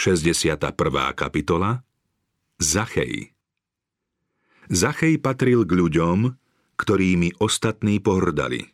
61. kapitola Zachej Zachej patril k ľuďom, ktorými ostatní pohrdali.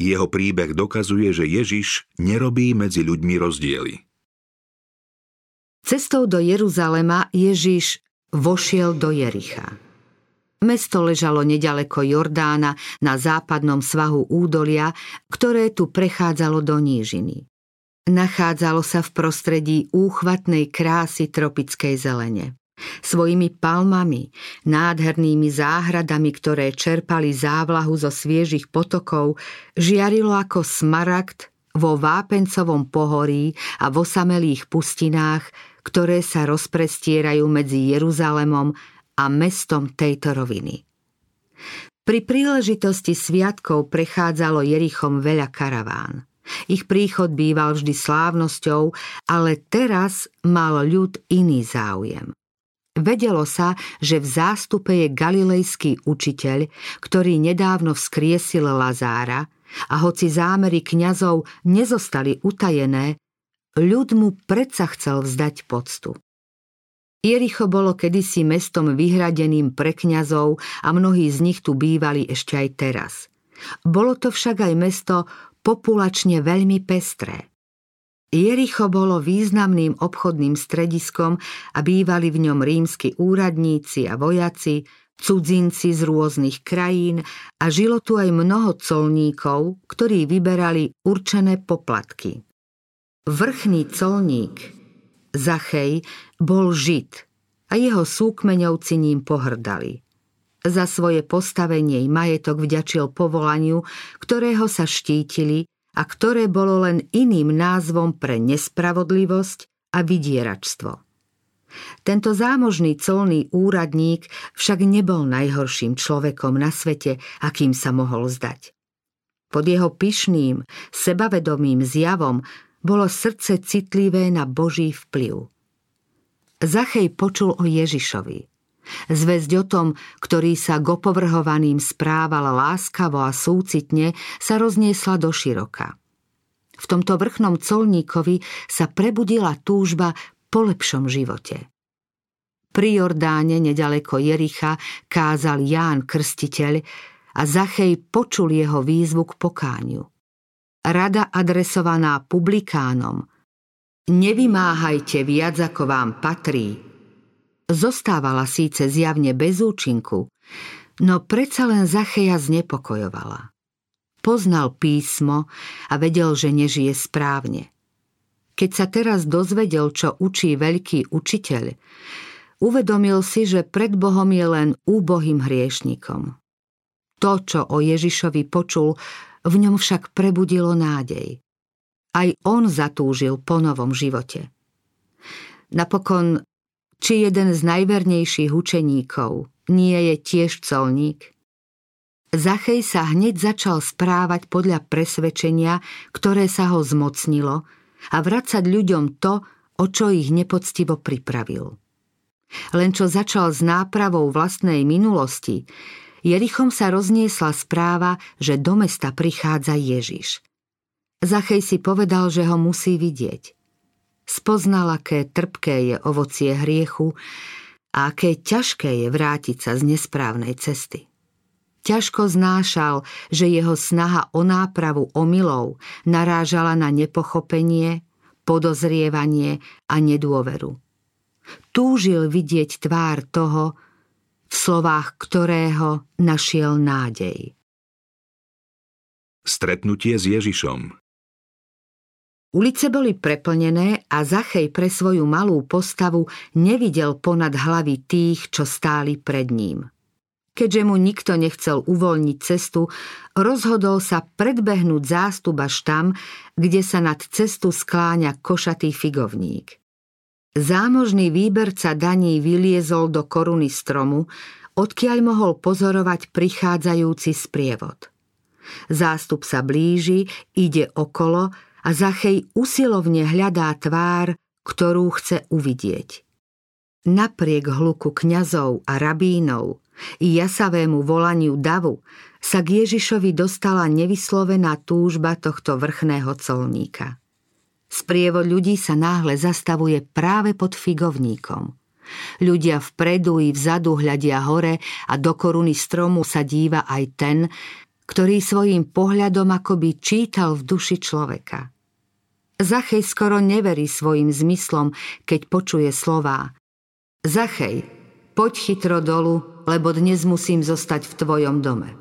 Jeho príbeh dokazuje, že Ježiš nerobí medzi ľuďmi rozdiely. Cestou do Jeruzalema Ježiš vošiel do Jericha. Mesto ležalo nedaleko Jordána na západnom svahu údolia, ktoré tu prechádzalo do nížiny. Nachádzalo sa v prostredí úchvatnej krásy tropickej zelene svojimi palmami, nádhernými záhradami, ktoré čerpali závlahu zo sviežich potokov, žiarilo ako smaragd vo vápencovom pohorí a v osamelých pustinách, ktoré sa rozprestierajú medzi Jeruzalemom a mestom tejto roviny. Pri príležitosti sviatkov prechádzalo Jerichom veľa karaván. Ich príchod býval vždy slávnosťou, ale teraz mal ľud iný záujem. Vedelo sa, že v zástupe je galilejský učiteľ, ktorý nedávno vzkriesil Lazára a hoci zámery kňazov nezostali utajené, ľud mu predsa chcel vzdať poctu. Jericho bolo kedysi mestom vyhradeným pre kňazov a mnohí z nich tu bývali ešte aj teraz. Bolo to však aj mesto populačne veľmi pestré. Jericho bolo významným obchodným strediskom a bývali v ňom rímsky úradníci a vojaci, cudzinci z rôznych krajín a žilo tu aj mnoho colníkov, ktorí vyberali určené poplatky. Vrchný colník, Zachej, bol žid a jeho súkmeňovci ním pohrdali. Za svoje postavenie i majetok vďačil povolaniu, ktorého sa štítili a ktoré bolo len iným názvom pre nespravodlivosť a vydieračstvo. Tento zámožný colný úradník však nebol najhorším človekom na svete, akým sa mohol zdať. Pod jeho pyšným, sebavedomým zjavom bolo srdce citlivé na Boží vplyv. Zachej počul o Ježišovi. Zväzť o tom, ktorý sa k opovrhovaným správal láskavo a súcitne, sa rozniesla do široka. V tomto vrchnom colníkovi sa prebudila túžba po lepšom živote. Pri Jordáne, nedaleko Jericha, kázal Ján Krstiteľ a Zachej počul jeho výzvu k pokániu. Rada adresovaná publikánom Nevymáhajte viac, ako vám patrí, zostávala síce zjavne bez účinku, no predsa len Zacheja znepokojovala. Poznal písmo a vedel, že nežije správne. Keď sa teraz dozvedel, čo učí veľký učiteľ, uvedomil si, že pred Bohom je len úbohým hriešnikom. To, čo o Ježišovi počul, v ňom však prebudilo nádej. Aj on zatúžil po novom živote. Napokon či jeden z najvernejších učeníkov nie je tiež colník? Zachej sa hneď začal správať podľa presvedčenia, ktoré sa ho zmocnilo a vracať ľuďom to, o čo ich nepoctivo pripravil. Len čo začal s nápravou vlastnej minulosti, Jerichom sa rozniesla správa, že do mesta prichádza Ježiš. Zachej si povedal, že ho musí vidieť – spoznal, aké trpké je ovocie hriechu a aké ťažké je vrátiť sa z nesprávnej cesty. Ťažko znášal, že jeho snaha o nápravu omylov narážala na nepochopenie, podozrievanie a nedôveru. Túžil vidieť tvár toho, v slovách ktorého našiel nádej. Stretnutie s Ježišom Ulice boli preplnené a Zachej pre svoju malú postavu nevidel ponad hlavy tých, čo stáli pred ním. Keďže mu nikto nechcel uvoľniť cestu, rozhodol sa predbehnúť zástup až tam, kde sa nad cestu skláňa košatý figovník. Zámožný výberca daní vyliezol do koruny stromu, odkiaľ mohol pozorovať prichádzajúci sprievod. Zástup sa blíži, ide okolo, a Zachej usilovne hľadá tvár, ktorú chce uvidieť. Napriek hluku kňazov a rabínov i jasavému volaniu davu sa k Ježišovi dostala nevyslovená túžba tohto vrchného colníka. Sprievod ľudí sa náhle zastavuje práve pod figovníkom. Ľudia vpredu i vzadu hľadia hore a do koruny stromu sa díva aj ten, ktorý svojím pohľadom akoby čítal v duši človeka. Zachej skoro neverí svojim zmyslom, keď počuje slová. Zachej, poď chytro dolu, lebo dnes musím zostať v tvojom dome.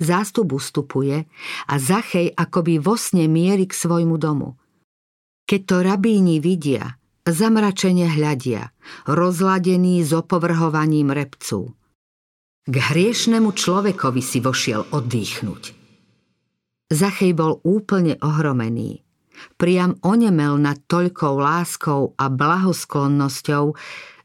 Zástup ustupuje a Zachej akoby vo sne mierí k svojmu domu. Keď to rabíni vidia, zamračene hľadia, rozladení s opovrhovaním repcu. K hriešnemu človekovi si vošiel oddychnúť. Zachej bol úplne ohromený. Priam onemel nad toľkou láskou a blahosklonnosťou,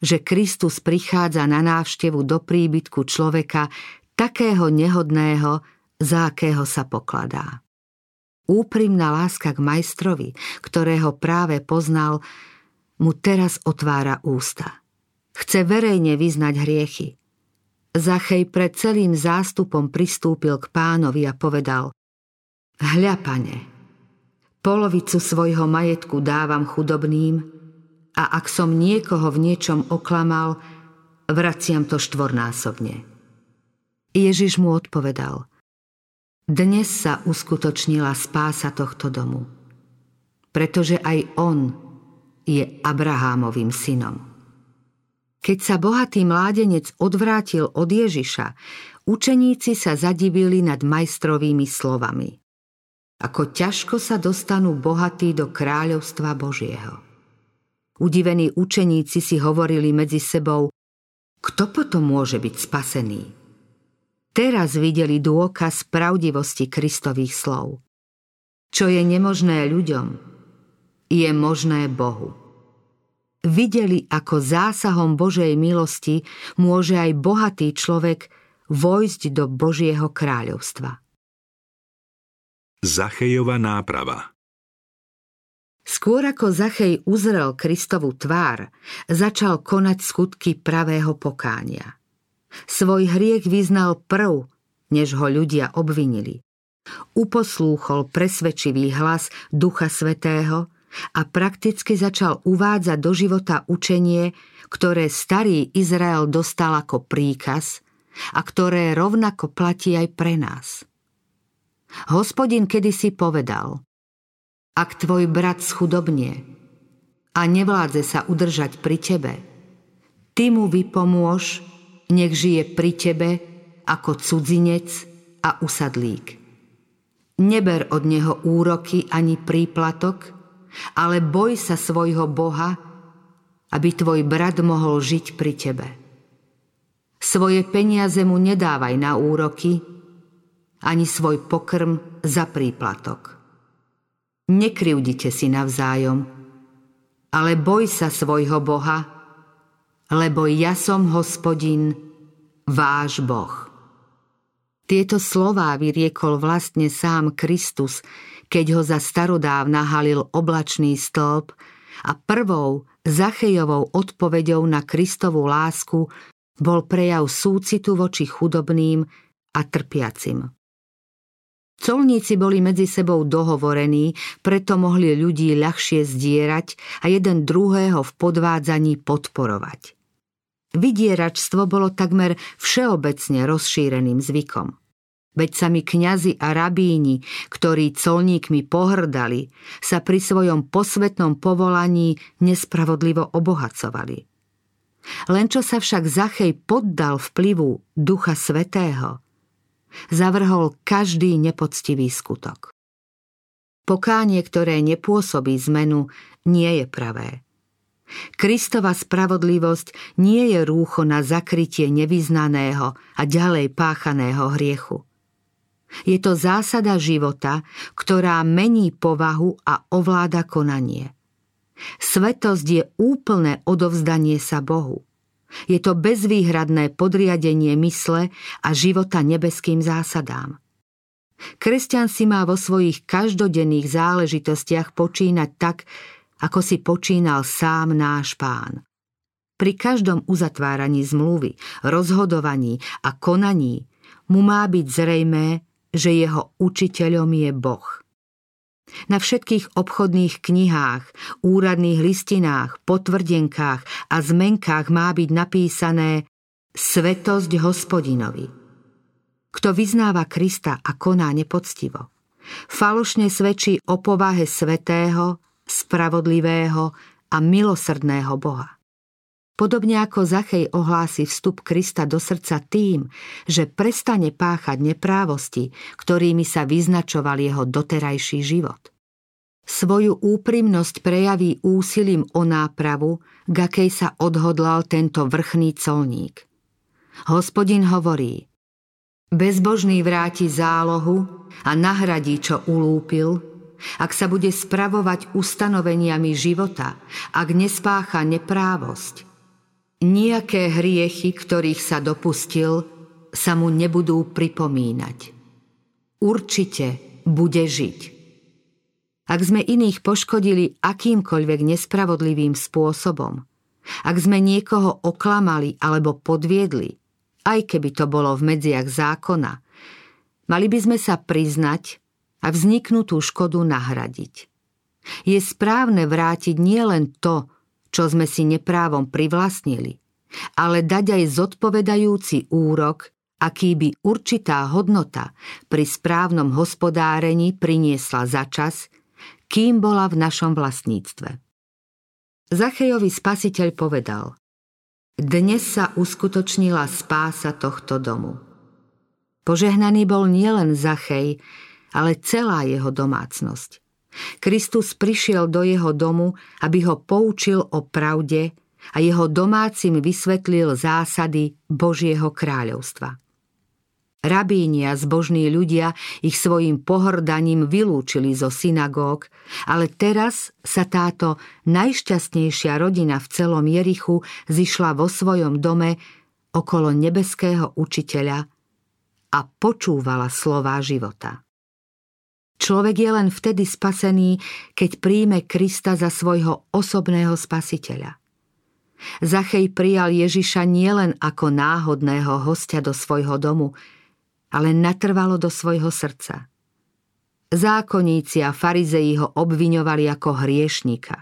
že Kristus prichádza na návštevu do príbytku človeka takého nehodného, za akého sa pokladá. Úprimná láska k majstrovi, ktorého práve poznal, mu teraz otvára ústa. Chce verejne vyznať hriechy – Zachej pred celým zástupom pristúpil k pánovi a povedal Hľa, pane, polovicu svojho majetku dávam chudobným a ak som niekoho v niečom oklamal, vraciam to štvornásobne. Ježiš mu odpovedal Dnes sa uskutočnila spása tohto domu, pretože aj on je Abrahámovým synom. Keď sa bohatý mládenec odvrátil od Ježiša, učeníci sa zadivili nad majstrovými slovami. Ako ťažko sa dostanú bohatí do kráľovstva Božieho. Udivení učeníci si hovorili medzi sebou, kto potom môže byť spasený? Teraz videli dôkaz pravdivosti Kristových slov. Čo je nemožné ľuďom, je možné Bohu videli, ako zásahom Božej milosti môže aj bohatý človek vojsť do Božieho kráľovstva. Zachejova náprava Skôr ako Zachej uzrel Kristovu tvár, začal konať skutky pravého pokánia. Svoj hriech vyznal prv, než ho ľudia obvinili. Uposlúchol presvedčivý hlas Ducha Svetého a prakticky začal uvádzať do života učenie, ktoré starý Izrael dostal ako príkaz a ktoré rovnako platí aj pre nás. Hospodin kedysi povedal, ak tvoj brat schudobnie a nevládze sa udržať pri tebe, ty mu vypomôž, nech žije pri tebe ako cudzinec a usadlík. Neber od neho úroky ani príplatok, ale boj sa svojho Boha, aby tvoj brat mohol žiť pri tebe. Svoje peniaze mu nedávaj na úroky, ani svoj pokrm za príplatok. Nekryvdite si navzájom, ale boj sa svojho Boha, lebo ja som hospodin, váš Boh. Tieto slová vyriekol vlastne sám Kristus, keď ho za starodávna halil oblačný stĺp a prvou Zachejovou odpoveďou na Kristovú lásku bol prejav súcitu voči chudobným a trpiacim. Colníci boli medzi sebou dohovorení, preto mohli ľudí ľahšie zdierať a jeden druhého v podvádzaní podporovať. Vydieračstvo bolo takmer všeobecne rozšíreným zvykom. Veď sami kňazi a rabíni, ktorí colníkmi pohrdali, sa pri svojom posvetnom povolaní nespravodlivo obohacovali. Len čo sa však Zachej poddal vplyvu Ducha Svetého, zavrhol každý nepoctivý skutok. Pokánie, ktoré nepôsobí zmenu, nie je pravé. Kristova spravodlivosť nie je rúcho na zakrytie nevyznaného a ďalej páchaného hriechu – je to zásada života, ktorá mení povahu a ovláda konanie. Svetosť je úplné odovzdanie sa Bohu. Je to bezvýhradné podriadenie mysle a života nebeským zásadám. Kresťan si má vo svojich každodenných záležitostiach počínať tak, ako si počínal sám náš pán. Pri každom uzatváraní zmluvy, rozhodovaní a konaní mu má byť zrejmé, že jeho učiteľom je Boh. Na všetkých obchodných knihách, úradných listinách, potvrdenkách a zmenkách má byť napísané Svetosť hospodinovi. Kto vyznáva Krista a koná nepoctivo, falošne svedčí o povahe svetého, spravodlivého a milosrdného Boha. Podobne ako Zachej ohlási vstup Krista do srdca tým, že prestane páchať neprávosti, ktorými sa vyznačoval jeho doterajší život. Svoju úprimnosť prejaví úsilím o nápravu, k akej sa odhodlal tento vrchný colník – Hospodin hovorí, bezbožný vráti zálohu a nahradí, čo ulúpil, ak sa bude spravovať ustanoveniami života, ak nespácha neprávosť. Nijaké hriechy, ktorých sa dopustil, sa mu nebudú pripomínať. Určite bude žiť. Ak sme iných poškodili akýmkoľvek nespravodlivým spôsobom, ak sme niekoho oklamali alebo podviedli, aj keby to bolo v medziach zákona. Mali by sme sa priznať a vzniknutú škodu nahradiť. Je správne vrátiť nielen to, čo sme si neprávom privlastnili, ale dať aj zodpovedajúci úrok, aký by určitá hodnota pri správnom hospodárení priniesla za čas, kým bola v našom vlastníctve. Zachejovi spasiteľ povedal dnes sa uskutočnila spása tohto domu. Požehnaný bol nielen Zachej, ale celá jeho domácnosť. Kristus prišiel do jeho domu, aby ho poučil o pravde a jeho domácim vysvetlil zásady Božieho kráľovstva. Rabíni a zbožní ľudia ich svojim pohrdaním vylúčili zo synagóg, ale teraz sa táto najšťastnejšia rodina v celom Jerichu zišla vo svojom dome okolo nebeského učiteľa a počúvala slová života. Človek je len vtedy spasený, keď príjme Krista za svojho osobného spasiteľa. Zachej prijal Ježiša nielen ako náhodného hostia do svojho domu, ale natrvalo do svojho srdca. Zákonníci a farizeji ho obviňovali ako hriešnika.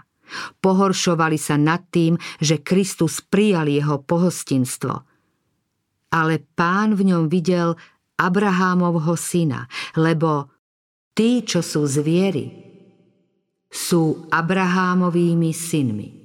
Pohoršovali sa nad tým, že Kristus prijal jeho pohostinstvo. Ale pán v ňom videl Abrahámovho syna, lebo tí, čo sú zviery, sú Abrahámovými synmi.